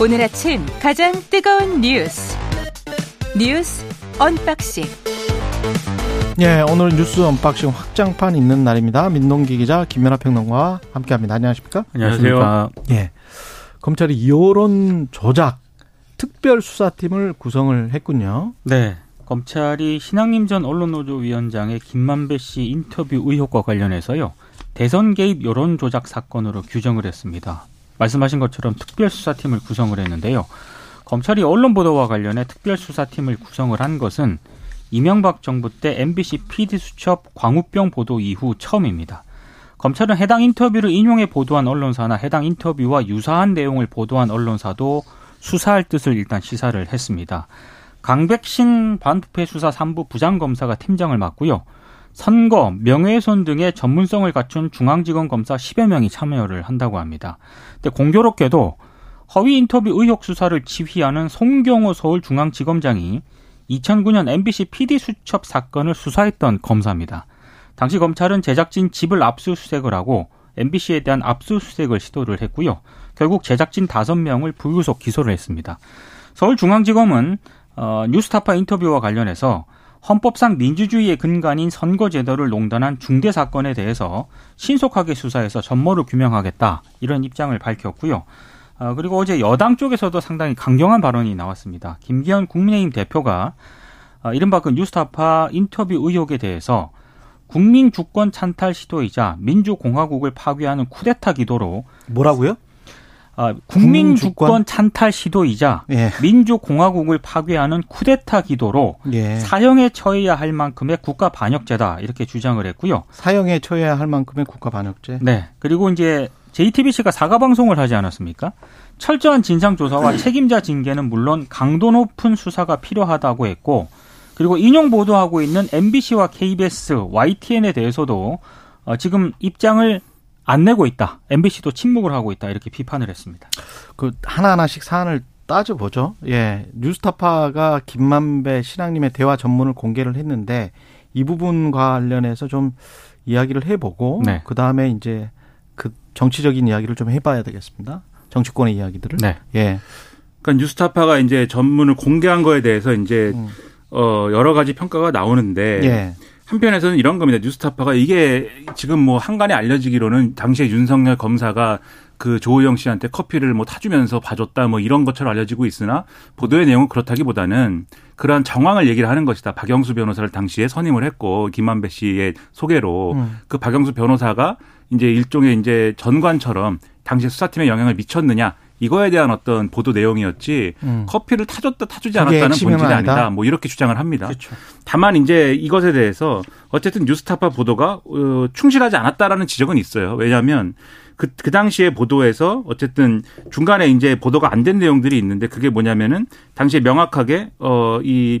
오늘 아침 가장 뜨거운 뉴스 뉴스 unboxing 예, 오늘 뉴스 unboxing 확장판 있는 날입니다. 민동기 기자 김민하 평론가와 함께합니다. 안녕하십니까? 안녕하세요. 예, 검찰이 여론 조작 특별 수사팀을 구성을 했군요. 네. 검찰이 신학림 전 언론노조 위원장의 김만배 씨 인터뷰 의혹과 관련해서요. 대선 개입 여론 조작 사건으로 규정을 했습니다. 말씀하신 것처럼 특별수사팀을 구성을 했는데요. 검찰이 언론 보도와 관련해 특별수사팀을 구성을 한 것은 이명박 정부 때 MBC PD 수첩 광우병 보도 이후 처음입니다. 검찰은 해당 인터뷰를 인용해 보도한 언론사나 해당 인터뷰와 유사한 내용을 보도한 언론사도 수사할 뜻을 일단 시사를 했습니다. 강백신 반부패 수사 3부 부장검사가 팀장을 맡고요. 선거, 명예훼손 등의 전문성을 갖춘 중앙지검 검사 10여 명이 참여를 한다고 합니다. 근데 공교롭게도 허위 인터뷰 의혹 수사를 지휘하는 송경호 서울중앙지검장이 2009년 MBC PD 수첩 사건을 수사했던 검사입니다. 당시 검찰은 제작진 집을 압수수색을 하고 MBC에 대한 압수수색을 시도를 했고요. 결국 제작진 5명을 불구속 기소를 했습니다. 서울중앙지검은 어, 뉴스타파 인터뷰와 관련해서 헌법상 민주주의의 근간인 선거제도를 농단한 중대 사건에 대해서 신속하게 수사해서 전모를 규명하겠다 이런 입장을 밝혔고요. 어, 그리고 어제 여당 쪽에서도 상당히 강경한 발언이 나왔습니다. 김기현 국민의힘 대표가 어, 이른바 그 뉴스타파 인터뷰 의혹에 대해서 국민 주권 찬탈 시도이자 민주공화국을 파괴하는 쿠데타 기도로 뭐라고요? 아, 국민 주권 찬탈 시도이자 예. 민주공화국을 파괴하는 쿠데타 기도로 예. 사형에 처해야 할 만큼의 국가 반역죄다 이렇게 주장을 했고요. 사형에 처해야 할 만큼의 국가 반역죄. 네. 그리고 이제 JTBC가 사과 방송을 하지 않았습니까? 철저한 진상 조사와 책임자 징계는 물론 강도 높은 수사가 필요하다고 했고 그리고 인용 보도하고 있는 MBC와 KBS, YTN에 대해서도 어, 지금 입장을 안 내고 있다. MBC도 침묵을 하고 있다. 이렇게 비판을 했습니다. 그 하나하나씩 사안을 따져보죠. 예. 뉴스타파가 김만배 신앙님의 대화 전문을 공개를 했는데 이 부분 관련해서 좀 이야기를 해보고 네. 그 다음에 이제 그 정치적인 이야기를 좀 해봐야 되겠습니다. 정치권의 이야기들을. 네. 예. 그러니까 뉴스타파가 이제 전문을 공개한 거에 대해서 이제 음. 어 여러 가지 평가가 나오는데 예. 한편에서는 이런 겁니다. 뉴스타파가 이게 지금 뭐 한간에 알려지기로는 당시에 윤석열 검사가 그 조호영 씨한테 커피를 뭐 타주면서 봐줬다 뭐 이런 것처럼 알려지고 있으나 보도의 내용은 그렇다기보다는 그러한 정황을 얘기를 하는 것이다. 박영수 변호사를 당시에 선임을 했고 김만배 씨의 소개로 음. 그 박영수 변호사가 이제 일종의 이제 전관처럼 당시 수사팀에 영향을 미쳤느냐 이거에 대한 어떤 보도 내용이었지 음. 커피를 타줬다 타주지 않았다는 본질이 아니다. 아니다. 뭐 이렇게 주장을 합니다. 그렇죠. 다만 이제 이것에 대해서 어쨌든 뉴스타파 보도가 어, 충실하지 않았다라는 지적은 있어요. 왜냐하면 그, 그 당시에 보도에서 어쨌든 중간에 이제 보도가 안 된 내용들이 있는데 그게 뭐냐면은 당시에 명확하게 어 이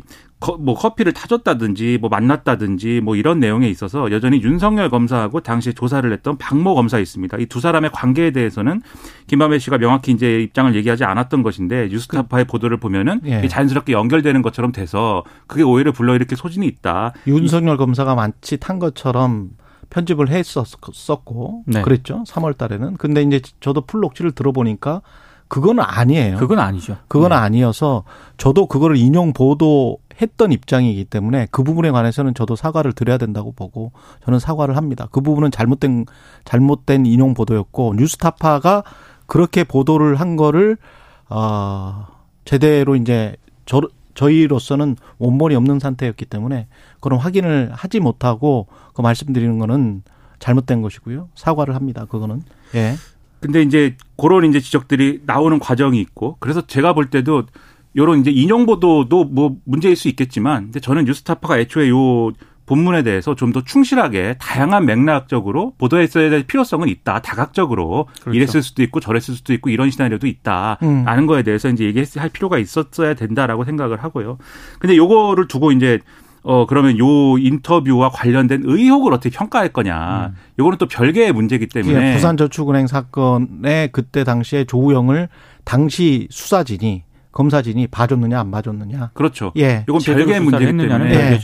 뭐 커피를 타줬다든지 뭐 만났다든지 뭐 이런 내용에 있어서 여전히 윤석열 검사하고 당시에 조사를 했던 박모 검사 있습니다. 이 두 사람의 관계에 대해서는 김만배 씨가 명확히 이제 입장을 얘기하지 않았던 것인데 뉴스타파의 그, 보도를 보면은 예. 자연스럽게 연결되는 것처럼 돼서 그게 오히려 불러일으킬 소진이 있다. 윤석열 검사가 만치 탄 것처럼 편집을 했었고 네. 그랬죠. 3월 달에는. 근데 이제 저도 풀록지를 들어보니까 그건 아니에요. 그건 아니죠. 그건 네. 아니어서 저도 그거를 인용 보도 했던 입장이기 때문에 그 부분에 관해서는 저도 사과를 드려야 된다고 보고 저는 사과를 합니다. 그 부분은 잘못된 잘못된 인용 보도였고 뉴스타파가 그렇게 보도를 한 거를 어 제대로 이제 저 저희로서는 원본이 없는 상태였기 때문에 그런 확인을 하지 못하고 그 말씀드리는 거는 잘못된 것이고요. 사과를 합니다. 그거는. 예. 근데 이제 그런 이제 지적들이 나오는 과정이 있고 그래서 제가 볼 때도 요런 이제 인용 보도도 뭐 문제일 수 있겠지만 근데 저는 뉴스타파가 애초에 요 본문에 대해서 좀 더 충실하게 다양한 맥락적으로 보도했어야 될 필요성은 있다. 다각적으로 그렇죠. 이랬을 수도 있고 저랬을 수도 있고 이런 시나리오도 있다라는 음. 거에 대해서 이제 얘기할 필요가 있었어야 된다라고 생각을 하고요. 근데 요거를 두고 이제 어 그러면 요 인터뷰와 관련된 의혹을 어떻게 평가할 거냐. 음. 요거는 또 별개의 문제이기 때문에 부산저축은행 사건에 그때 당시에 조우영을 당시 수사진이 검사진이 봐줬느냐 안 봐줬느냐. 그렇죠. 예. 이건 별개의 문제이기 때문에 예.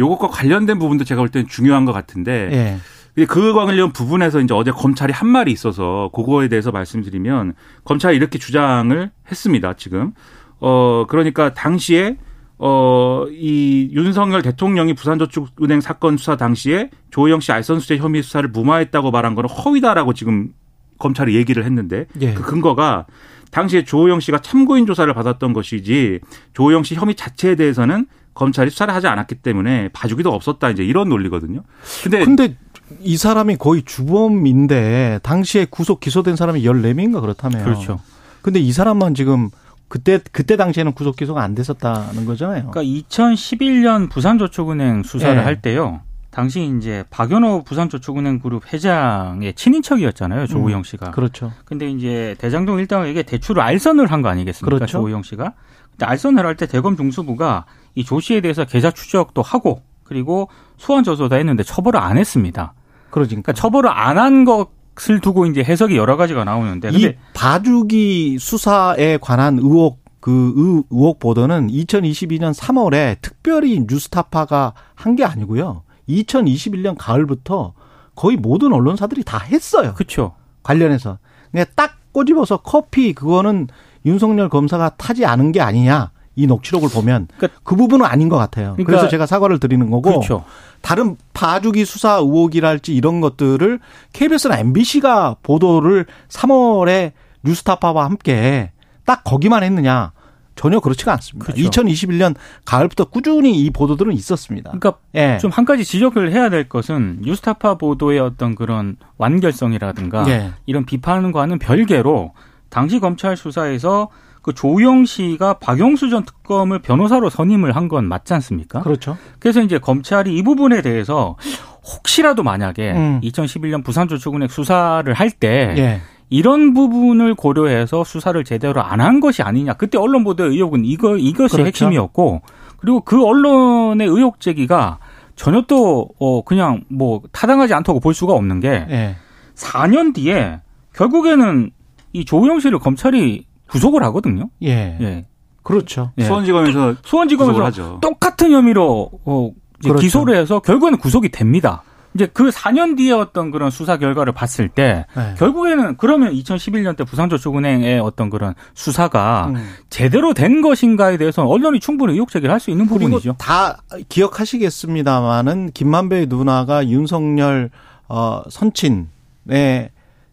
요것과 관련된 부분도 제가 볼 때는 중요한 것 같은데 예. 그 관련 부분에서 이제 어제 검찰이 한 말이 있어서 그거에 대해서 말씀드리면 검찰이 이렇게 주장을 했습니다. 지금 어 그러니까 당시에 어, 이 윤석열 대통령이 부산저축은행 사건 수사 당시에 조영 씨 알선수재 혐의 수사를 무마했다고 말한 거는 허위다라고 지금 검찰이 얘기를 했는데 예. 그 근거가 당시에 조호영 씨가 참고인 조사를 받았던 것이지 조호영 씨 혐의 자체에 대해서는 검찰이 수사를 하지 않았기 때문에 봐주기도 없었다 이제 이런 논리거든요. 근데 근데 이 사람이 거의 주범인데 당시에 구속 기소된 사람이 14명인가 그렇다며요. 그렇죠. 근데 이 사람만 지금 그때 그때 당시에는 구속 기소가 안 됐었다는 거잖아요. 그러니까 2011년 부산저축은행 수사를 네. 할 때요. 당시 이제 박연호 부산저축은행 그룹 회장의 친인척이었잖아요. 조우영 음, 씨가. 음, 그렇죠. 근데 이제 대장동 일당에게 대출을 알선을 한 거 아니겠습니까? 그렇죠. 조우영 씨가. 근데 알선을 할 때 대검 중수부가 이 조 씨에 대해서 계좌 추적도 하고 그리고 소환 조서도 했는데 처벌을 안 했습니다. 그러니까 처벌을 안 한 것을 두고 이제 해석이 여러 가지가 나오는데 이 봐주기 수사에 관한 의혹 그 의혹 보도는 2022년 3월에 특별히 뉴스타파가 한 게 아니고요. 2021년 가을부터 거의 모든 언론사들이 다 했어요. 그렇죠. 관련해서. 그냥 딱 꼬집어서 커피 그거는 윤석열 검사가 타지 않은 게 아니냐. 이 녹취록을 보면 그러니까 그 부분은 아닌 것 같아요. 그러니까 그래서 제가 사과를 드리는 거고 그렇죠. 다른 봐주기 수사 의혹이랄지 이런 것들을 KBS나 MBC가 보도를 3월에 뉴스타파와 함께 딱 거기만 했느냐? 전혀 그렇지가 않습니다. 그렇죠. 2021년 가을부터 꾸준히 이 보도들은 있었습니다. 그러니까 예. 좀한 가지 지적을 해야 될 것은 뉴스타파 보도의 어떤 그런 완결성이라든가 예. 이런 비판과는 별개로 당시 검찰 수사에서 그 조영 씨가 박영수 전 특검을 변호사로 선임을 한 건 맞지 않습니까? 그렇죠. 그래서 이제 검찰이 이 부분에 대해서 혹시라도 만약에 음. 2011년 부산저축은행 수사를 할때 예. 이런 부분을 고려해서 수사를 제대로 안 한 것이 아니냐. 그때 언론 보도의 의혹은 이거 이것이 그렇죠. 핵심이었고 그리고 그 언론의 의혹 제기가 전혀 또 어, 그냥 뭐 타당하지 않다고 볼 수가 없는 게 네. 4년 뒤에 결국에는 이 조영 씨를 검찰이 구속을 하거든요. 예. 예. 그렇죠. 예. 수원지검에서 수원지검에서 똑같은 혐의로 어, 그렇죠. 기소를 해서 결국에는 구속이 됩니다. 이제 그 4년 뒤에 어떤 그런 수사 결과를 봤을 때 네. 결국에는 그러면 2011년 때 부산저축은행의 어떤 그런 수사가 음. 제대로 된 것인가에 대해서는 언론이 충분히 의혹 제기를 할 수 있는 부분이죠. 다 기억하시겠습니다마는 김만배 누나가 윤석열 어 선친의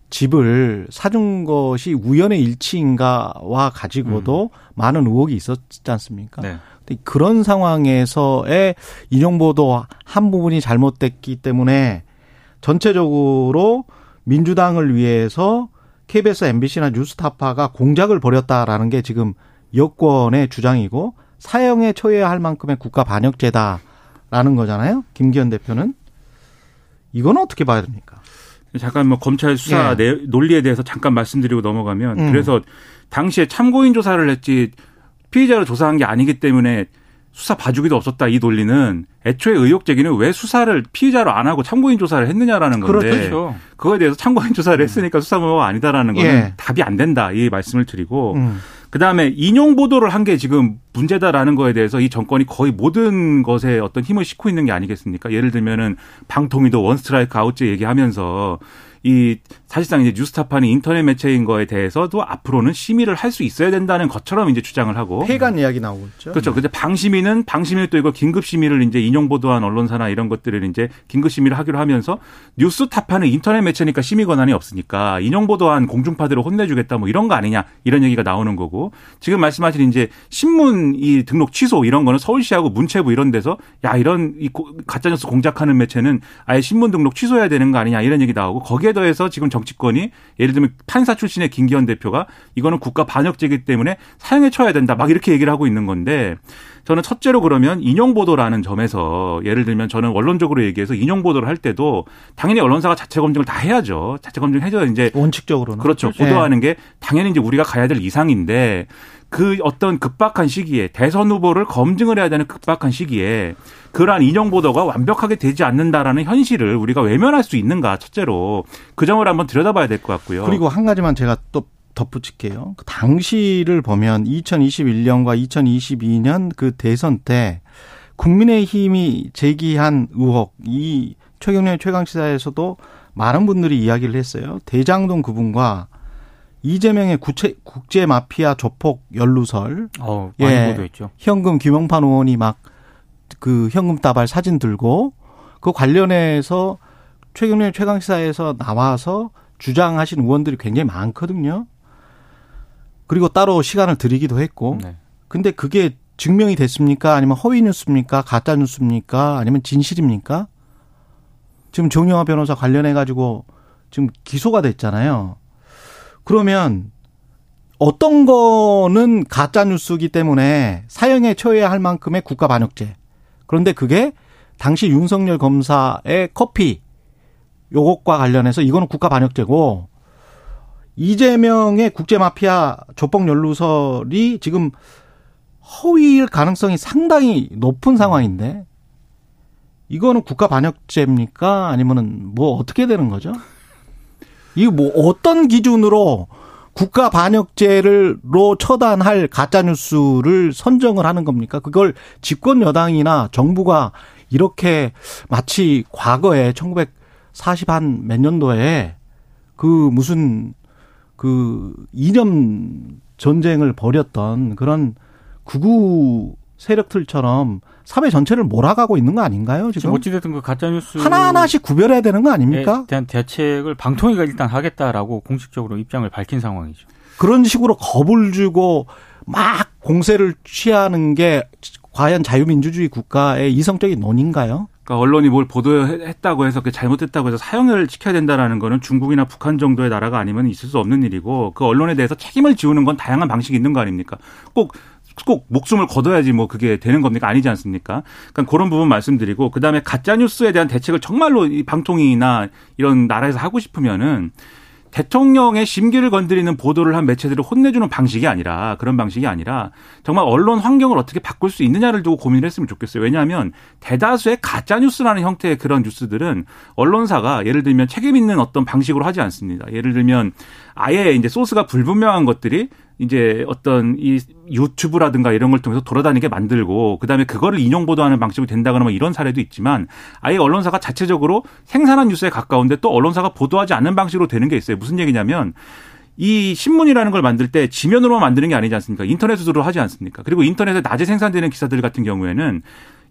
집을 사준 것이 우연의 일치인가와 가지고도 음. 많은 의혹이 있었지 않습니까? 네. 그런 상황에서의 인용보도 한 부분이 잘못됐기 때문에 전체적으로 민주당을 위해서 KBS, MBC나 뉴스타파가 공작을 벌였다라는 게 지금 여권의 주장이고 사형에 처해야 할 만큼의 국가 반역죄다라는 거잖아요. 김기현 대표는 이건 어떻게 봐야 됩니까? 잠깐 뭐 검찰 수사 예. 논리에 대해서 잠깐 말씀드리고 넘어가면 음. 그래서 당시에 참고인 조사를 했지 피의자를 조사한 게 아니기 때문에 수사 봐주기도 없었다 이 논리는 애초에 의혹 제기는 왜 수사를 피의자로 안 하고 참고인 조사를 했느냐라는 건데 그렇죠. 그거에 대해서 참고인 조사를 했으니까 수사범가 아니다라는 거는 예. 답이 안 된다 이 말씀을 드리고 음. 그다음에 인용 보도를 한 게 지금 문제다라는 거에 대해서 이 정권이 거의 모든 것에 어떤 힘을 싣고 있는 게 아니겠습니까? 예를 들면은 방통위도 원스트라이크 아웃제 얘기하면서 이 사실상 이제 뉴스타파는 인터넷 매체인 거에 대해서도 앞으로는 심의를 할 수 있어야 된다는 것처럼 이제 주장을 하고 폐간 이야기 나오고 있죠. 그렇죠. 근데 방심위는 방심위 또 이거 긴급 심의를 이제 인용 보도한 언론사나 이런 것들을 이제 긴급 심의를 하기로 하면서 뉴스타파는 인터넷 매체니까 심의 권한이 없으니까 인용 보도한 공중파들을 혼내주겠다 뭐 이런 거 아니냐 이런 얘기가 나오는 거고 지금 말씀하신 이제 신문 이 등록 취소 이런 거는 서울시하고 문체부 이런 데서 야 이런 이 가짜뉴스 공작하는 매체는 아예 신문 등록 취소해야 되는 거 아니냐 이런 얘기 나오고 거기에 더해서 지금 정치권이 예를 들면 판사 출신의 김기현 대표가 이거는 국가 반역죄이기 때문에 사형에 처해야 된다 막 이렇게 얘기를 하고 있는 건데 저는 첫째로 그러면 인용 보도라는 점에서 예를 들면 저는 원론적으로 얘기해서 인용 보도를 할 때도 당연히 언론사가 자체 검증을 다 해야죠. 자체 검증 해줘야 이제 원칙적으로는 그렇죠. 보도하는 게 당연히 이제 우리가 가야 될 이상인데 그 어떤 급박한 시기에 대선 후보를 검증을 해야 되는 급박한 시기에 그러한 인용 보도가 완벽하게 되지 않는다라는 현실을 우리가 외면할 수 있는가 첫째로 그 점을 한번 들여다봐야 될 것 같고요. 그리고 한 가지만 제가 또 덧붙일게요. 그 당시를 보면 2021년과 2022년 그 대선 때 국민의힘이 제기한 의혹 이 최경련 최강 시사에서도 많은 분들이 이야기를 했어요. 대장동 그분과 이재명의 구체, 국제 마피아 조폭 연루설. 어, 많이 예, 보도했죠. 현금 김영판 의원이 막 그 현금 따발 사진 들고 그 관련해서 최경련 최강시사에서 나와서 주장하신 의원들이 굉장히 많거든요. 그리고 따로 시간을 드리기도 했고. 네. 근데 그게 증명이 됐습니까? 아니면 허위 뉴스입니까? 가짜 뉴스입니까? 아니면 진실입니까? 지금 정영화 변호사 관련해 가지고 지금 기소가 됐잖아요. 그러면 어떤 거는 가짜 뉴스기 때문에 사형에 처해야 할 만큼의 국가 반역죄. 그런데 그게 당시 윤석열 검사의 커피 요것과 관련해서 이거는 국가 반역죄고 이재명의 국제 마피아 조폭 연루설이 지금 허위일 가능성이 상당히 높은 상황인데 이거는 국가 반역죄입니까? 아니면은 뭐 어떻게 되는 거죠? 이거 뭐 어떤 기준으로 국가 반역죄를로 처단할 가짜 뉴스를 선정을 하는 겁니까? 그걸 집권 여당이나 정부가 이렇게 마치 과거에 1940 한 몇 년도에 그 무슨 그 이념 전쟁을 벌였던 그런 구구 세력들처럼 사회 전체를 몰아가고 있는 거 아닌가요? 지금 어찌됐든 그 가짜 뉴스 하나 하나씩 구별해야 되는 거 아닙니까? 대한 대책을 방통위가 일단 하겠다라고 공식적으로 입장을 밝힌 상황이죠. 그런 식으로 겁을 주고 막 공세를 취하는 게 과연 자유민주주의 국가의 이성적인 논인가요? 그러니까 언론이 뭘 보도했다고 해서 그 잘못됐다고 해서 사형을 지켜야 된다라는 거는 중국이나 북한 정도의 나라가 아니면 있을 수 없는 일이고 그 언론에 대해서 책임을 지우는 건 다양한 방식이 있는 거 아닙니까? 꼭 꼭 목숨을 거둬야지 뭐 그게 되는 겁니까? 아니지 않습니까? 그러니까 그런 부분 말씀드리고 그다음에 가짜 뉴스에 대한 대책을 정말로 이 방통위나 이런 나라에서 하고 싶으면은 대통령의 심기를 건드리는 보도를 한 매체들을 혼내주는 방식이 아니라 그런 방식이 아니라 정말 언론 환경을 어떻게 바꿀 수 있느냐를 두고 고민을 했으면 좋겠어요. 왜냐하면 대다수의 가짜 뉴스라는 형태의 그런 뉴스들은 언론사가 예를 들면 책임 있는 어떤 방식으로 하지 않습니다. 예를 들면 아예 이제 소스가 불분명한 것들이 이제 어떤 이 유튜브라든가 이런 걸 통해서 돌아다니게 만들고 그다음에 그거를 인용 보도하는 방식으로 된다거나 뭐 이런 사례도 있지만 아예 언론사가 자체적으로 생산한 뉴스에 가까운데 또 언론사가 보도하지 않는 방식으로 되는 게 있어요. 무슨 얘기냐면 이 신문이라는 걸 만들 때 지면으로만 만드는 게 아니지 않습니까? 인터넷으로 하지 않습니까? 그리고 인터넷에 낮에 생산되는 기사들 같은 경우에는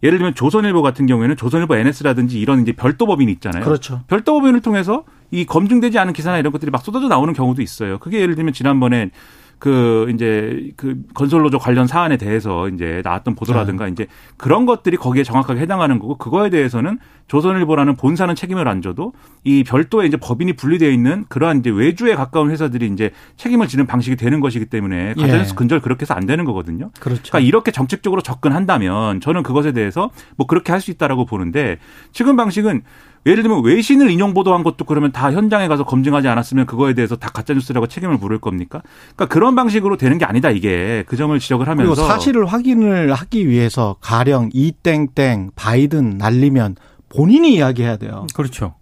예를 들면 조선일보 같은 경우에는 조선일보 NS라든지 이런 이제 별도 법인이 있잖아요. 그렇죠. 별도 법인을 통해서 이 검증되지 않은 기사나 이런 것들이 막 쏟아져 나오는 경우도 있어요. 그게 예를 들면 지난번에 그 이제 그 건설노조 관련 사안에 대해서 이제 나왔던 보도라든가 네. 이제 그런 것들이 거기에 정확하게 해당하는 거고 그거에 대해서는 조선일보라는 본사는 책임을 안 져도 이 별도의 이제 법인이 분리되어 있는 그러한 이제 외주에 가까운 회사들이 이제 책임을 지는 방식이 되는 것이기 때문에 가짜뉴스 예. 근절 그렇게 해서 안 되는 거거든요. 그렇죠. 그러니까 이렇게 정책적으로 접근한다면 저는 그것에 대해서 뭐 그렇게 할 수 있다라고 보는데 지금 방식은 예를 들면 외신을 인용 보도한 것도 그러면 다 현장에 가서 검증하지 않았으면 그거에 대해서 다 가짜 뉴스라고 책임을 물을 겁니까? 그러니까 그런 방식으로 되는 게 아니다 이게 그 점을 지적을 하면서 그리고 사실을 확인을 하기 위해서 가령 이땡땡 바이든 날리면 본인이 이야기해야 돼요. 그렇죠.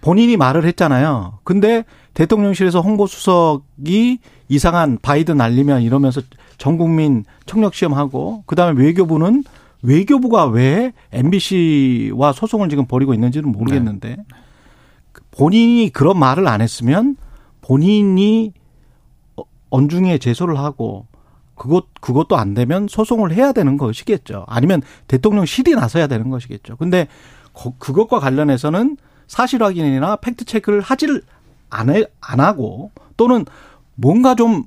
본인이 말을 했잖아요. 근데 대통령실에서 홍보수석이 이상한 바이든 날리면 이러면서 전 국민 청력 시험하고 그다음에 외교부는 외교부가 왜 MBC와 소송을 지금 벌이고 있는지는 모르겠는데 네. 본인이 그런 말을 안 했으면 본인이 언중에 제소를 하고 그것 그것도 안 되면 소송을 해야 되는 것이겠죠. 아니면 대통령실이 나서야 되는 것이겠죠. 근데 그것과 관련해서는 사실 확인이나 팩트 체크를 하지를 안, 해, 안 하고 또는 뭔가 좀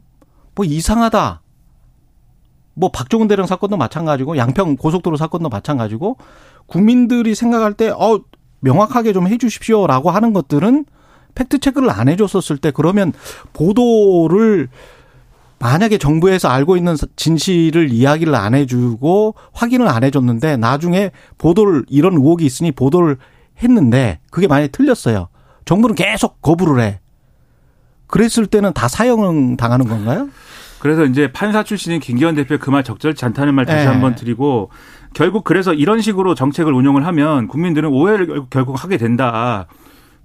뭐 이상하다. 뭐 박종훈 대령 사건도 마찬가지고 양평 고속도로 사건도 마찬가지고 국민들이 생각할 때 어 명확하게 좀 해주십시오라고 하는 것들은 팩트 체크를 안 해줬었을 때 그러면 보도를 만약에 정부에서 알고 있는 진실을 이야기를 안 해주고 확인을 안 해줬는데 나중에 보도를 이런 의혹이 있으니 보도를 했는데 그게 만약에 틀렸어요. 정부는 계속 거부를 해. 그랬을 때는 다 사형 당하는 건가요? 그래서 이제 판사 출신인 김기현 대표 그 말 적절치 않다는 말 다시 네. 한번 드리고 결국 그래서 이런 식으로 정책을 운영을 하면 국민들은 오해를 결국 하게 된다.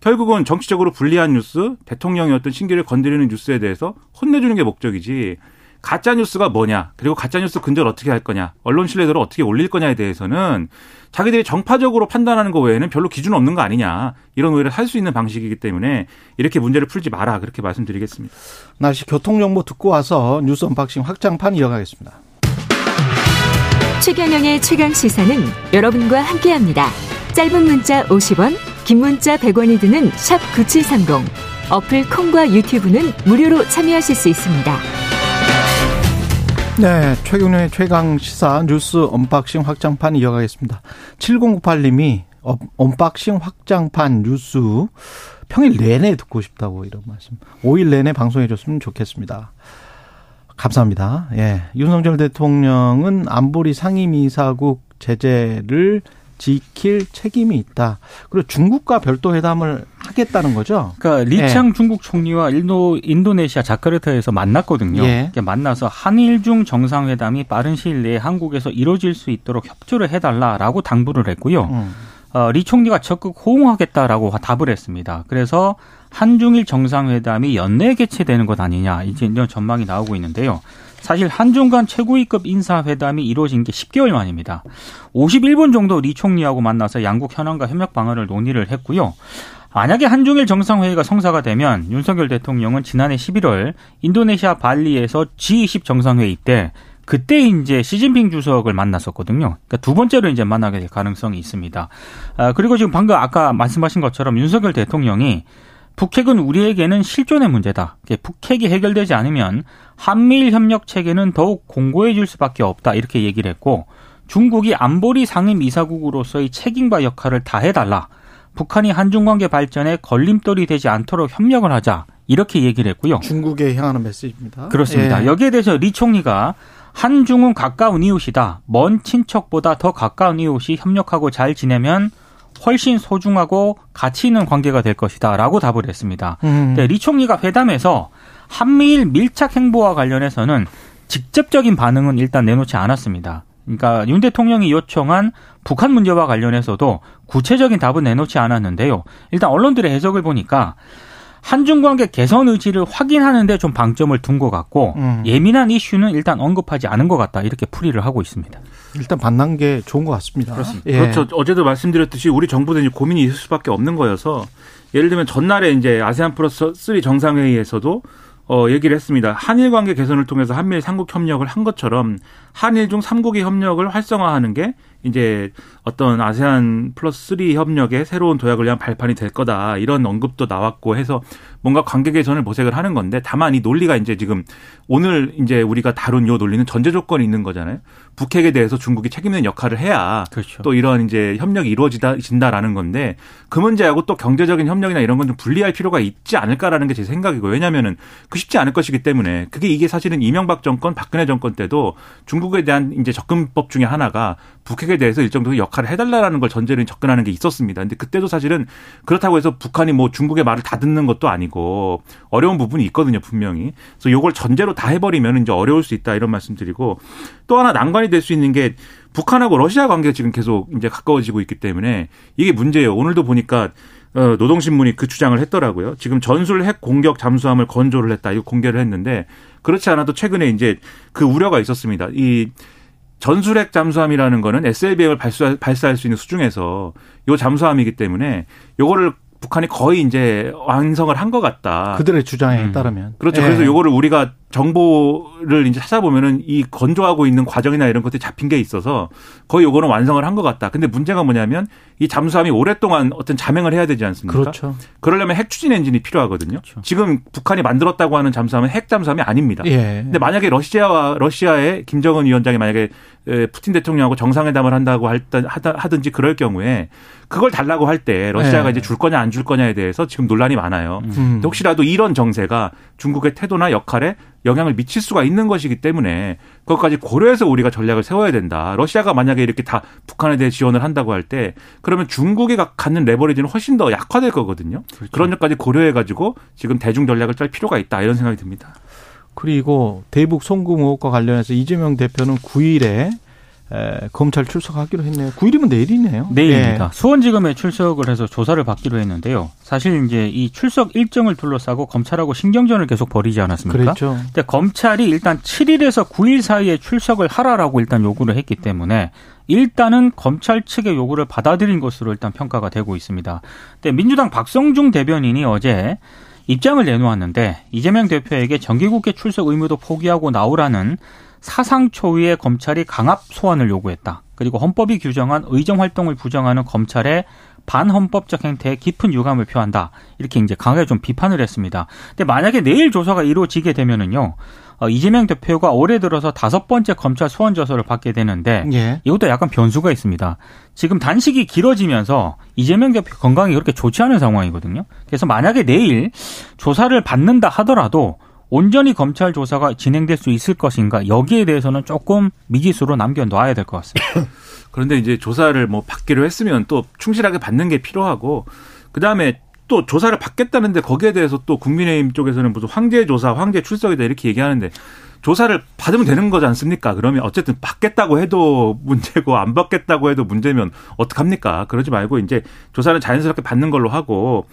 결국은 정치적으로 불리한 뉴스, 대통령의 어떤 신기를 건드리는 뉴스에 대해서 혼내주는 게 목적이지. 가짜 뉴스가 뭐냐, 그리고 가짜 뉴스 근절 어떻게 할 거냐, 언론 신뢰도를 어떻게 올릴 거냐에 대해서는 자기들이 정파적으로 판단하는 거 외에는 별로 기준 없는 거 아니냐 이런 오해를 할 수 있는 방식이기 때문에 이렇게 문제를 풀지 마라 그렇게 말씀드리겠습니다. 날씨 교통 정보 듣고 와서 뉴스 unboxing 확장판 이어가겠습니다. 최경영의 최강 시사는 여러분과 함께합니다. 짧은 문자 50원, 긴 문자 100원이 드는 sharp 9730. 어플 콩과 유튜브는 무료로 참여하실 수 있습니다. 네, 최경영의 최강 시사 뉴스 unboxing 확장판 이어가겠습니다. 7098님이 unboxing 확장판 뉴스 평일 내내 듣고 싶다고 이런 말씀. 5일 내내 방송해 줬으면 좋겠습니다. 감사합니다. 예. 윤석열 대통령은 안보리 상임이사국 제재를 지킬 책임이 있다. 그리고 중국과 별도 회담을 하겠다는 거죠. 그러니까 리창 예. 중국 총리와 인도 인도네시아 자카르타에서 만났거든요. 예. 만나서 한일중 정상회담이 빠른 시일 내에 한국에서 이루어질 수 있도록 협조를 해달라라고 당부를 했고요. 음. 어, 리 총리가 적극 호응하겠다라고 답을 했습니다. 그래서 한중일 정상회담이 연내 개최되는 것 아니냐 이제 이런 전망이 나오고 있는데요. 사실 한중 간 최고위급 인사회담이 이루어진 게 10개월 만입니다. 51분 정도 리 총리하고 만나서 양국 현안과 협력 방안을 논의를 했고요. 만약에 한중일 정상회의가 성사가 되면 윤석열 대통령은 지난해 11월 인도네시아 발리에서 G20 정상회의 때 그때 이제 시진핑 주석을 만났었거든요. 그러니까 두 번째로 이제 만나게 될 가능성이 있습니다. 아, 그리고 지금 방금 아까 말씀하신 것처럼 윤석열 대통령이 북핵은 우리에게는 실존의 문제다. 북핵이 해결되지 않으면 한미일 협력 체계는 더욱 공고해질 수밖에 없다. 이렇게 얘기를 했고 중국이 안보리 상임 이사국으로서의 책임과 역할을 다해달라. 북한이 한중 관계 발전에 걸림돌이 되지 않도록 협력을 하자. 이렇게 얘기를 했고요. 중국에 향하는 메시지입니다. 그렇습니다. 예. 여기에 대해서 리 총리가 한중은 가까운 이웃이다. 먼 친척보다 더 가까운 이웃이 협력하고 잘 지내면 훨씬 소중하고 가치 있는 관계가 될 것이다라고 답을 했습니다. 음. 네, 리 총리가 회담에서 한미일 밀착 행보와 관련해서는 직접적인 반응은 일단 내놓지 않았습니다. 그러니까 윤 대통령이 요청한 북한 문제와 관련해서도 구체적인 답은 내놓지 않았는데요. 일단 언론들의 해석을 보니까 한중 관계 개선 의지를 확인하는데 좀 방점을 둔 것 같고 음. 예민한 이슈는 일단 언급하지 않은 것 같다 이렇게 풀이를 하고 있습니다. 일단 만난 게 좋은 것 같습니다. 그렇습니다. 예. 그렇죠. 어제도 말씀드렸듯이 우리 정부도 이제 고민이 있을 수밖에 없는 거여서 예를 들면 전날에 이제 아세안 플러스 3 정상회의에서도 어, 얘기를 했습니다. 한일 관계 개선을 통해서 한미일 삼국 협력을 한 것처럼 한일 중 3국의 협력을 활성화하는 게 이제 어떤 아세안 플러스 3 협력의 새로운 도약을 위한 발판이 될 거다. 이런 언급도 나왔고 해서 뭔가 관계 개선을 모색을 하는 건데 다만 이 논리가 이제 지금 오늘 이제 우리가 다룬 요 논리는 전제 조건이 있는 거잖아요. 북핵에 대해서 중국이 책임 있는 역할을 해야 그렇죠. 또 이런 이제 협력이 이루어진다라는 건데 그 문제하고 또 경제적인 협력이나 이런 건 좀 분리할 필요가 있지 않을까라는 게 제 생각이고 왜냐하면은 그 쉽지 않을 것이기 때문에 그게 이게 사실은 이명박 정권, 박근혜 정권 때도 중국에 대한 이제 접근법 중에 하나가 북핵에 대해서 일정 정도 역할 을 해달라라는 걸 전제로 접근하는 게 있었습니다. 근데 그때도 사실은 그렇다고 해서 북한이 뭐 중국의 말을 다 듣는 것도 아니고 어려운 부분이 있거든요, 분명히. 그래서 요걸 전제로 다 해버리면 이제 어려울 수 있다 이런 말씀드리고 또 하나 난관이 될 수 있는 게 북한하고 러시아 관계가 지금 계속 이제 가까워지고 있기 때문에 이게 문제예요. 오늘도 보니까 어, 노동신문이 그 주장을 했더라고요. 지금 전술 핵 공격 잠수함을 건조를 했다. 이거 공개를 했는데 그렇지 않아도 최근에 이제 그 우려가 있었습니다. 이 전술핵 잠수함이라는 거는 SLBM을 발사, 발사할 수 있는 수중에서 요 잠수함이기 때문에 요거를 북한이 거의 이제 완성을 한 것 같다. 그들의 주장에 음. 따르면. 그렇죠. 예. 그래서 요거를 우리가 정보를 이제 찾아보면은 이 건조하고 있는 과정이나 이런 것들이 잡힌 게 있어서 거의 요거는 완성을 한 것 같다. 근데 문제가 뭐냐면 이 잠수함이 오랫동안 어떤 자맹을 해야 되지 않습니까? 그렇죠. 그러려면 핵 추진 엔진이 필요하거든요. 그렇죠. 지금 북한이 만들었다고 하는 잠수함은 핵 잠수함이 아닙니다. 예. 근데 만약에 러시아와 러시아의 김정은 위원장이 만약에 푸틴 대통령하고 정상회담을 한다고 하든지 그럴 경우에 그걸 달라고 할 때 러시아가 예. 이제 줄 거냐 안 줄 거냐에 대해서 지금 논란이 많아요. 음. 혹시라도 이런 정세가 중국의 태도나 역할에 영향을 미칠 수가 있는 것이기 때문에 그것까지 고려해서 우리가 전략을 세워야 된다. 러시아가 만약에 이렇게 다 북한에 대해 지원을 한다고 할 때 그러면 중국이 갖는 레버리지는 훨씬 더 약화될 거거든요. 그렇죠. 그런 것까지 고려해 가지고 지금 대중 전략을 짤 필요가 있다 이런 생각이 듭니다. 그리고 대북 송금 의혹과 관련해서 이재명 대표는 9일에 에, 검찰 출석하기로 했네요. 9일이면 내일이네요. 내일입니다. 예. 수원지검에 출석을 해서 조사를 받기로 했는데요. 사실 이제 이 출석 일정을 둘러싸고 검찰하고 신경전을 계속 벌이지 않았습니까? 그렇죠. 근데 검찰이 일단 7일에서 9일 사이에 출석을 하라라고 일단 요구를 했기 때문에 일단은 검찰 측의 요구를 받아들인 것으로 일단 평가가 되고 있습니다. 근데 민주당 박성중 대변인이 어제 입장을 내놓았는데 이재명 대표에게 정기국회 출석 의무도 포기하고 나오라는 사상 초유의 검찰이 강압 소환을 요구했다. 그리고 헌법이 규정한 의정 활동을 부정하는 검찰의 반헌법적 행태에 깊은 유감을 표한다. 이렇게 이제 강하게 좀 비판을 했습니다. 근데 만약에 내일 조사가 이루어지게 되면은요. 어, 이재명 대표가 올해 들어서 다섯 번째 검찰 소환 조서를 받게 되는데 예. 이것도 약간 변수가 있습니다. 지금 단식이 길어지면서 이재명 대표 건강이 그렇게 좋지 않은 상황이거든요. 그래서 만약에 내일 조사를 받는다 하더라도 온전히 검찰 조사가 진행될 수 있을 것인가 여기에 대해서는 조금 미지수로 남겨놔야 될 것 같습니다. 그런데 이제 조사를 뭐 받기로 했으면 또 충실하게 받는 게 필요하고 그 다음에 또 조사를 받겠다는데 거기에 대해서 또 국민의힘 쪽에서는 무슨 황제 조사, 황제 출석이다 이렇게 얘기하는데 조사를 받으면 되는 거지 않습니까? 그러면 어쨌든 받겠다고 해도 문제고 안 받겠다고 해도 문제면 어떡합니까? 그러지 말고 이제 조사는 자연스럽게 받는 걸로 하고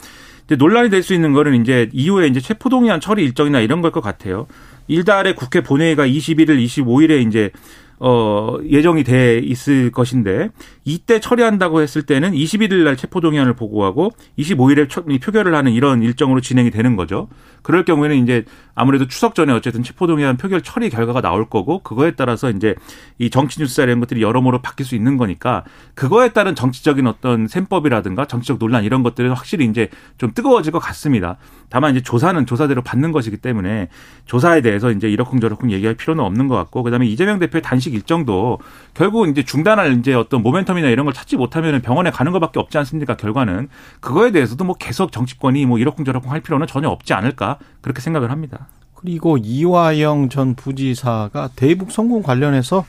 이제 논란이 될 수 있는 거는 이제 이후에 이제 체포동의안 처리 일정이나 이런 걸 것 같아요. 일달에 국회 본회의가 21일, 25일에 이제 어, 예정이 돼 있을 것인데 이때 처리한다고 했을 때는 21일 날 체포동의안을 보고하고 25일에 표결을 하는 이런 일정으로 진행이 되는 거죠. 그럴 경우에는 이제 아무래도 추석 전에 어쨌든 체포동의안 표결 처리 결과가 나올 거고 그거에 따라서 이제 이 정치 뉴스 이런 것들이 여러모로 바뀔 수 있는 거니까 그거에 따른 정치적인 어떤 셈법이라든가 정치적 논란 이런 것들은 확실히 이제 좀 뜨거워질 것 같습니다. 다만 이제 조사는 조사대로 받는 것이기 때문에 조사에 대해서 이제 이러쿵저러쿵 얘기할 필요는 없는 것 같고 그다음에 이재명 대표의 단식 일정도 결국은 이제 중단할 이제 어떤 모멘텀이나 이런 걸 찾지 못하면 병원에 가는 것밖에 없지 않습니까? 결과는 그거에 대해서도 뭐 계속 정치권이 뭐 이러쿵저러쿵 할 필요는 전혀 없지 않을까 그렇게 생각을 합니다. 그리고 이화영 전 부지사가 대북 성공 관련해서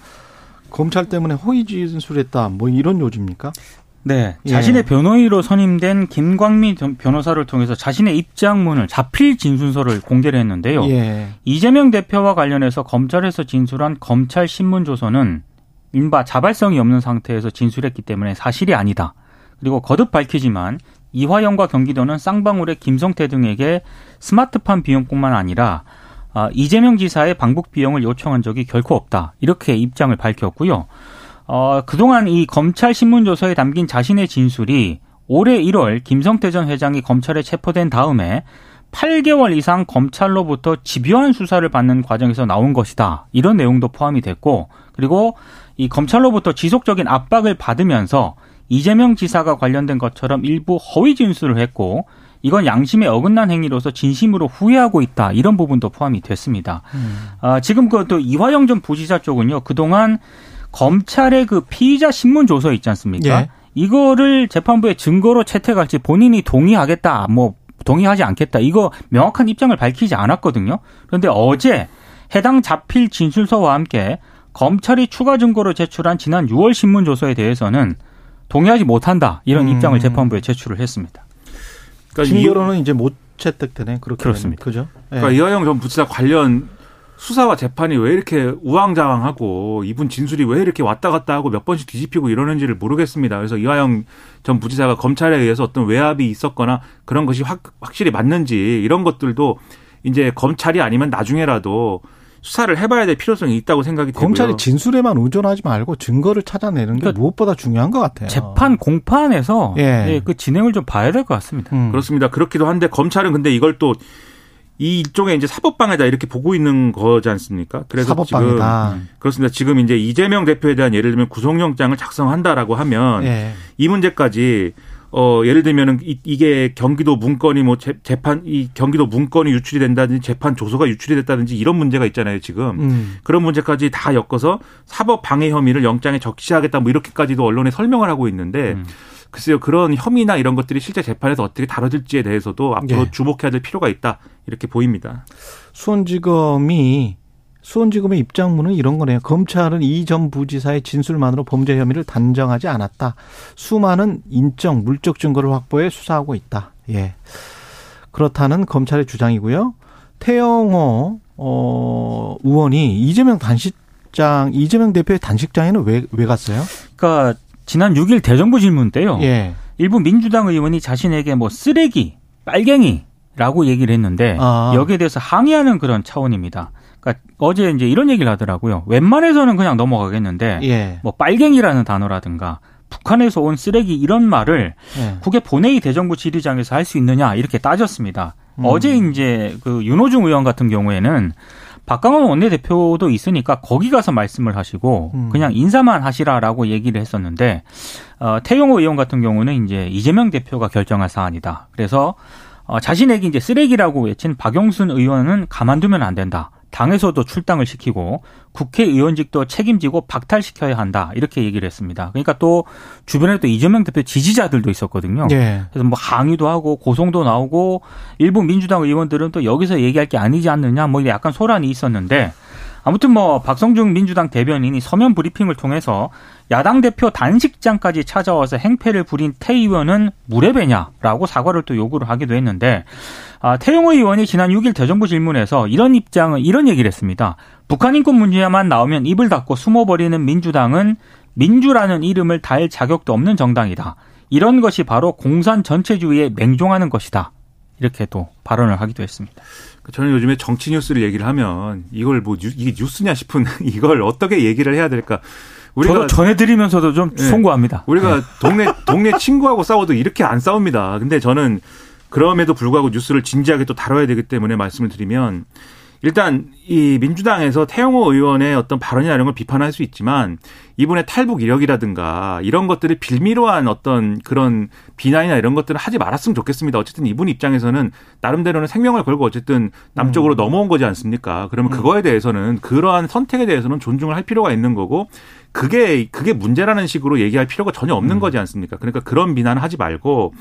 검찰 때문에 허위 진술했다 뭐 이런 요지입니까? 네. 예. 자신의 변호인으로 선임된 김광미 변호사를 통해서 자신의 입장문을 자필 진술서를 공개를 했는데요. 예. 이재명 대표와 관련해서 검찰에서 진술한 검찰 신문 조서는 인바 자발성이 없는 상태에서 진술했기 때문에 사실이 아니다. 그리고 거듭 밝히지만 이화영과 경기도는 쌍방울의 김성태 등에게 스마트팜 비용뿐만 아니라 아, 이재명 지사의 방북 비용을 요청한 적이 결코 없다. 이렇게 입장을 밝혔고요. 어, 그동안 이 검찰 신문조서에 담긴 자신의 진술이 올해 1월 김성태 전 회장이 검찰에 체포된 다음에 8개월 이상 검찰로부터 집요한 수사를 받는 과정에서 나온 것이다. 이런 내용도 포함이 됐고, 그리고 이 검찰로부터 지속적인 압박을 받으면서 이재명 지사가 관련된 것처럼 일부 허위 진술을 했고, 이건 양심에 어긋난 행위로서 진심으로 후회하고 있다. 이런 부분도 포함이 됐습니다. 음. 아, 지금 그 또 이화영 전 부지사 쪽은요, 그동안 검찰의 그 피의자 신문 조서 있지 않습니까? 예. 이거를 재판부에 증거로 채택할지 본인이 동의하겠다, 뭐 동의하지 않겠다. 이거 명확한 입장을 밝히지 않았거든요. 그런데 어제 해당 자필 진술서와 함께 검찰이 추가 증거로 제출한 지난 6월 신문 조서에 대해서는 동의하지 못한다. 이런 음. 입장을 재판부에 제출을 했습니다. 그러니까 증거로는 이제 못 채택되네. 그렇게 그렇습니다. 그죠? 그러니까 예. 이화영 전 부지사 관련 수사와 재판이 왜 이렇게 우왕좌왕하고 이분 진술이 왜 이렇게 왔다 갔다 하고 몇 번씩 뒤집히고 이러는지를 모르겠습니다. 그래서 이화영 전 부지사가 검찰에 의해서 어떤 외압이 있었거나 그런 것이 확, 확실히 맞는지 이런 것들도 이제 검찰이 아니면 나중에라도 수사를 해봐야 될 필요성이 있다고 생각이 되고요. 검찰이 진술에만 의존하지 말고 증거를 찾아내는 게 그러니까 무엇보다 중요한 것 같아요. 재판 공판에서 예. 예, 그 진행을 좀 봐야 될 것 같습니다. 음. 그렇습니다. 그렇기도 한데 검찰은 근데 이걸 또 이 일종의 이제 사법방해다 이렇게 보고 있는 거지 않습니까? 그래서 사법방해다. 지금 그렇습니다. 지금 이제 이재명 대표에 대한 예를 들면 구속영장을 작성한다라고 하면 예. 이 문제까지 어 예를 들면은 이, 이게 경기도 문건이 뭐 재, 재판 이 경기도 문건이 유출이 된다든지 재판 조서가 유출이 됐다든지 이런 문제가 있잖아요 지금 음. 그런 문제까지 다 엮어서 사법 방해 혐의를 영장에 적시하겠다 뭐 이렇게까지도 언론에 설명을 하고 있는데 음. 글쎄요 그런 혐의나 이런 것들이 실제 재판에서 어떻게 다뤄질지에 대해서도 앞으로 예. 주목해야 될 필요가 있다 이렇게 보입니다. 수원지검이 수원지검의 입장문은 이런 거네요. 검찰은 이 전 부지사의 진술만으로 범죄 혐의를 단정하지 않았다. 수많은 인적, 물적 증거를 확보해 수사하고 있다. 예. 그렇다는 검찰의 주장이고요. 태영호 어, 의원이 이재명 단식장, 이재명 대표의 단식장에는 왜, 왜 갔어요? 그러니까 지난 6일 대정부 질문 때요. 예. 일부 민주당 의원이 자신에게 뭐 쓰레기, 빨갱이라고 얘기를 했는데 아. 여기에 대해서 항의하는 그런 차원입니다. 그러니까 어제 이제 이런 얘기를 하더라고요. 웬만해서는 그냥 넘어가겠는데 예. 뭐 빨갱이라는 단어라든가 북한에서 온 쓰레기 이런 말을 예. 국회 본회의 대정부 질의장에서 할 수 있느냐 이렇게 따졌습니다. 음. 어제 이제 그 윤호중 의원 같은 경우에는 박강원 원내대표도 있으니까 거기 가서 말씀을 하시고 음. 그냥 인사만 하시라라고 얘기를 했었는데 어, 태용호 의원 같은 경우는 이제 이재명 대표가 결정할 사안이다. 그래서 어, 자신에게 이제 쓰레기라고 외친 박영순 의원은 가만두면 안 된다. 당에서도 출당을 시키고 국회의원직도 책임지고 박탈시켜야 한다 이렇게 얘기를 했습니다. 그러니까 또 주변에 또 이재명 대표 지지자들도 있었거든요. 네. 그래서 뭐 항의도 하고 고성도 나오고 일부 민주당 의원들은 또 여기서 얘기할 게 아니지 않느냐 뭐 약간 소란이 있었는데 아무튼 뭐 박성중 민주당 대변인이 서면 브리핑을 통해서 야당 대표 단식장까지 찾아와서 행패를 부린 태 의원은 무례배냐라고 사과를 또 요구를 하기도 했는데 아, 태용호 의원이 지난 6일 대정부 질문에서 이런 입장을 이런 얘기를 했습니다. 북한 인권 문제만 나오면 입을 닫고 숨어버리는 민주당은 민주라는 이름을 달 자격도 없는 정당이다. 이런 것이 바로 공산 전체주의에 맹종하는 것이다. 이렇게 또 발언을 하기도 했습니다. 저는 요즘에 정치 뉴스를 얘기를 하면 이걸 뭐 이게 뉴스냐 싶은 이걸 어떻게 얘기를 해야 될까 우리가 저도 전해드리면서도 좀 네. 송구합니다. 우리가 네. 동네 동네 친구하고 싸워도 이렇게 안 싸웁니다. 근데 저는 그럼에도 불구하고 뉴스를 진지하게 또 다뤄야 되기 때문에 말씀을 드리면 일단 이 민주당에서 태영호 의원의 어떤 발언이나 이런 걸 비판할 수 있지만 이분의 탈북 이력이라든가 이런 것들을 빌미로 한 어떤 그런 비난이나 이런 것들을 하지 말았으면 좋겠습니다. 어쨌든 이분 입장에서는 나름대로는 생명을 걸고 어쨌든 남쪽으로 음. 넘어온 거지 않습니까? 그러면 음. 그거에 대해서는 그러한 선택에 대해서는 존중을 할 필요가 있는 거고 그게 그게 문제라는 식으로 얘기할 필요가 전혀 없는 음. 거지 않습니까? 그러니까 그런 비난을 하지 말고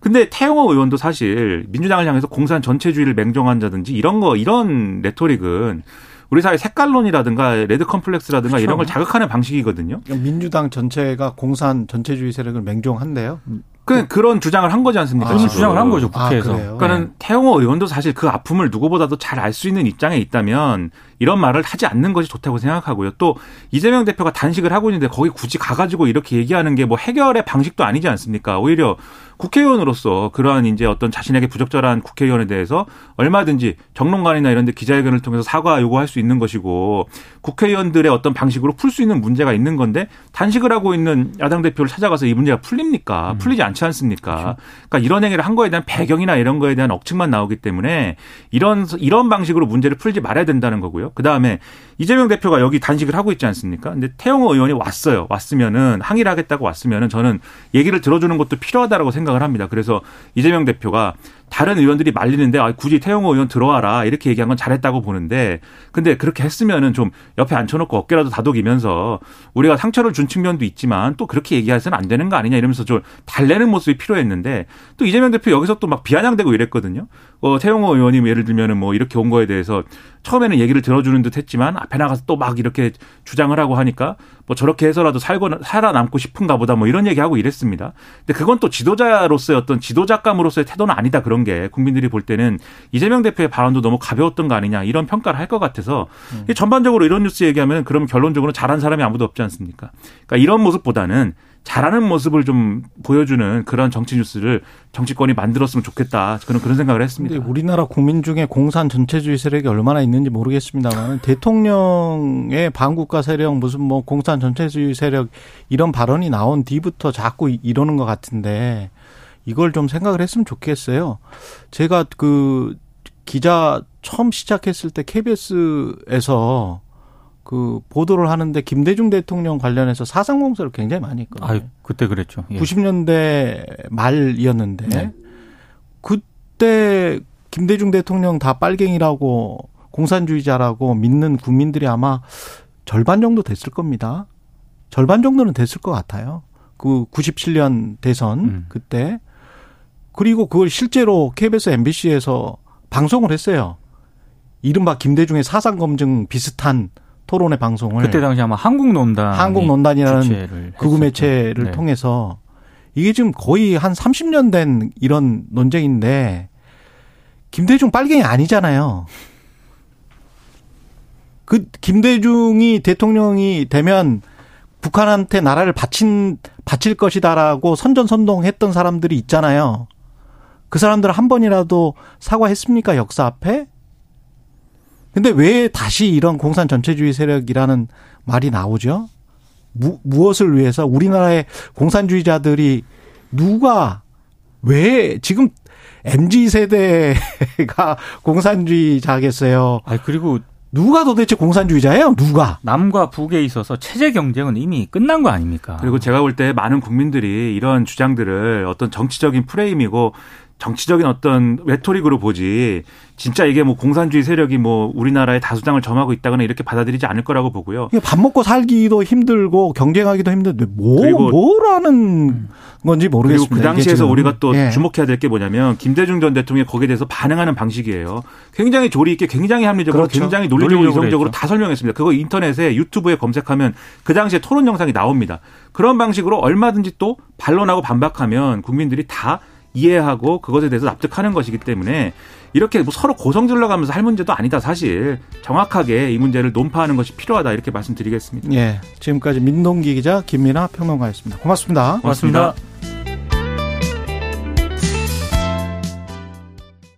근데 태영호 의원도 사실 민주당을 향해서 공산 전체주의를 맹종한다든지 이런 거 이런 rhetoric은 우리 사회 색깔론이라든가 red complex라든가 그렇죠. 이런 걸 자극하는 방식이거든요. 민주당 전체가 공산 전체주의 세력을 맹종한대요. 그 그런 주장을 한 거지 않습니까? 그런 주장을 한 거죠 국회에서. 아, 그러니까는 네. 태영호 의원도 사실 그 아픔을 누구보다도 잘 알 수 있는 입장에 있다면 이런 말을 하지 않는 것이 좋다고 생각하고요. 또 이재명 대표가 단식을 하고 있는데 거기 굳이 가가지고 이렇게 얘기하는 게 뭐 해결의 방식도 아니지 않습니까? 오히려 국회의원으로서 그러한 이제 어떤 자신에게 부적절한 국회의원에 대해서 얼마든지 정론관이나 이런 데 기자회견을 통해서 사과 요구할 수 있는 것이고 국회의원들의 어떤 방식으로 풀 수 있는 문제가 있는 건데 단식을 하고 있는 야당 대표를 찾아가서 이 문제가 풀립니까? 음. 풀리지 않지 않습니까? 그렇죠. 그러니까 이런 행위를 한 거에 대한 배경이나 이런 거에 대한 억측만 나오기 때문에 이런 이런 방식으로 문제를 풀지 말아야 된다는 거고요. 그다음에 이재명 대표가 여기 단식을 하고 있지 않습니까? 근데 태영호 의원이 왔어요. 왔으면은 항의를 하겠다고 왔으면은 저는 얘기를 들어주는 것도 필요하다라고 생각을 합니다. 그래서 이재명 대표가 다른 의원들이 말리는데 아, 굳이 태영호 의원 들어와라 이렇게 얘기한 건 잘했다고 보는데 근데 그렇게 했으면은 좀 옆에 앉혀놓고 어깨라도 다독이면서 우리가 상처를 준 측면도 있지만 또 그렇게 얘기해서는 안 되는 거 아니냐 이러면서 좀 달래는 모습이 필요했는데 또 이재명 대표 여기서 또 막 비아냥대고 이랬거든요. 어, 태영호 의원이 뭐 예를 들면은 뭐 이렇게 온 거에 대해서 처음에는 얘기를 들어주는 듯 했지만 앞에 나가서 또 막 이렇게 주장을 하고 하니까 뭐 저렇게 해서라도 살고 살아남고 싶은가 보다 뭐 이런 얘기하고 이랬습니다. 근데 그건 또 지도자로서의 어떤 지도자감으로서의 태도는 아니다 그런 게 국민들이 볼 때는 이재명 대표의 발언도 너무 가벼웠던 거 아니냐 이런 평가를 할 것 같아서 음. 전반적으로 이런 뉴스 얘기하면 그럼 결론적으로 잘한 사람이 아무도 없지 않습니까? 그러니까 이런 모습보다는 잘하는 모습을 좀 보여주는 그런 정치 뉴스를 정치권이 만들었으면 좋겠다. 저는 그런 생각을 했습니다. 우리나라 국민 중에 공산 전체주의 세력이 얼마나 있는지 모르겠습니다만 대통령의 반국가 세력 무슨 뭐 공산 전체주의 세력 이런 발언이 나온 뒤부터 자꾸 이러는 것 같은데 이걸 좀 생각을 했으면 좋겠어요. 제가 그 기자 처음 시작했을 때 KBS에서 그 보도를 하는데 김대중 대통령 관련해서 사상 공세를 굉장히 많이 했거든요. 아, 그때 그랬죠. 예. 90년대 말이었는데 네. 그때 김대중 대통령 다 빨갱이라고 공산주의자라고 믿는 국민들이 아마 절반 정도 됐을 겁니다. 절반 정도는 됐을 것 같아요. 그 97년 대선 음. 그때 그리고 그걸 실제로 KBS, MBC에서 방송을 했어요. 이른바 김대중의 사상 검증 비슷한 토론회 방송을 그때 당시 아마 한국논단 한국논단이라는 극우 매체를 네. 통해서 이게 지금 거의 한 30년 된 이런 논쟁인데 김대중 빨갱이 아니잖아요. 그 김대중이 대통령이 되면 북한한테 나라를 바친 바칠 것이다라고 선전선동했던 사람들이 있잖아요. 그 사람들 한 번이라도 사과했습니까 역사 앞에? 근데 왜 다시 이런 공산 전체주의 세력이라는 말이 나오죠? 무, 무엇을 위해서 우리나라의 공산주의자들이 누가 왜 지금 MZ 세대가 공산주의자겠어요. 아 그리고 누가 도대체 공산주의자예요? 누가? 남과 북에 있어서 체제 경쟁은 이미 끝난 거 아닙니까? 그리고 제가 볼 때 많은 국민들이 이런 주장들을 어떤 정치적인 프레임이고 정치적인 어떤 레토릭으로 보지 진짜 이게 뭐 공산주의 세력이 뭐 우리나라의 다수당을 점하고 있다거나 이렇게 받아들이지 않을 거라고 보고요. 밥 먹고 살기도 힘들고 경쟁하기도 힘든데 뭐 뭐라는 건지 모르겠습니다. 그리고 그 당시에서 우리가 또 예. 주목해야 될 게 뭐냐면 김대중 전 대통령이 거기에 대해서 반응하는 방식이에요. 굉장히 조리 있게 굉장히 합리적으로 그렇죠. 굉장히 논리적으로 이성적으로 다 설명했습니다. 그거 인터넷에 유튜브에 검색하면 그 당시에 토론 영상이 나옵니다. 그런 방식으로 얼마든지 또 반론하고 반박하면 국민들이 다 이해하고 그것에 대해서 납득하는 것이기 때문에 이렇게 뭐 서로 고성 질러 가면서 할 문제도 아니다 사실 정확하게 이 문제를 논파하는 것이 필요하다 이렇게 말씀드리겠습니다. 예, 지금까지 민동기 기자 김민아 평론가였습니다. 고맙습니다. 고맙습니다. 고맙습니다.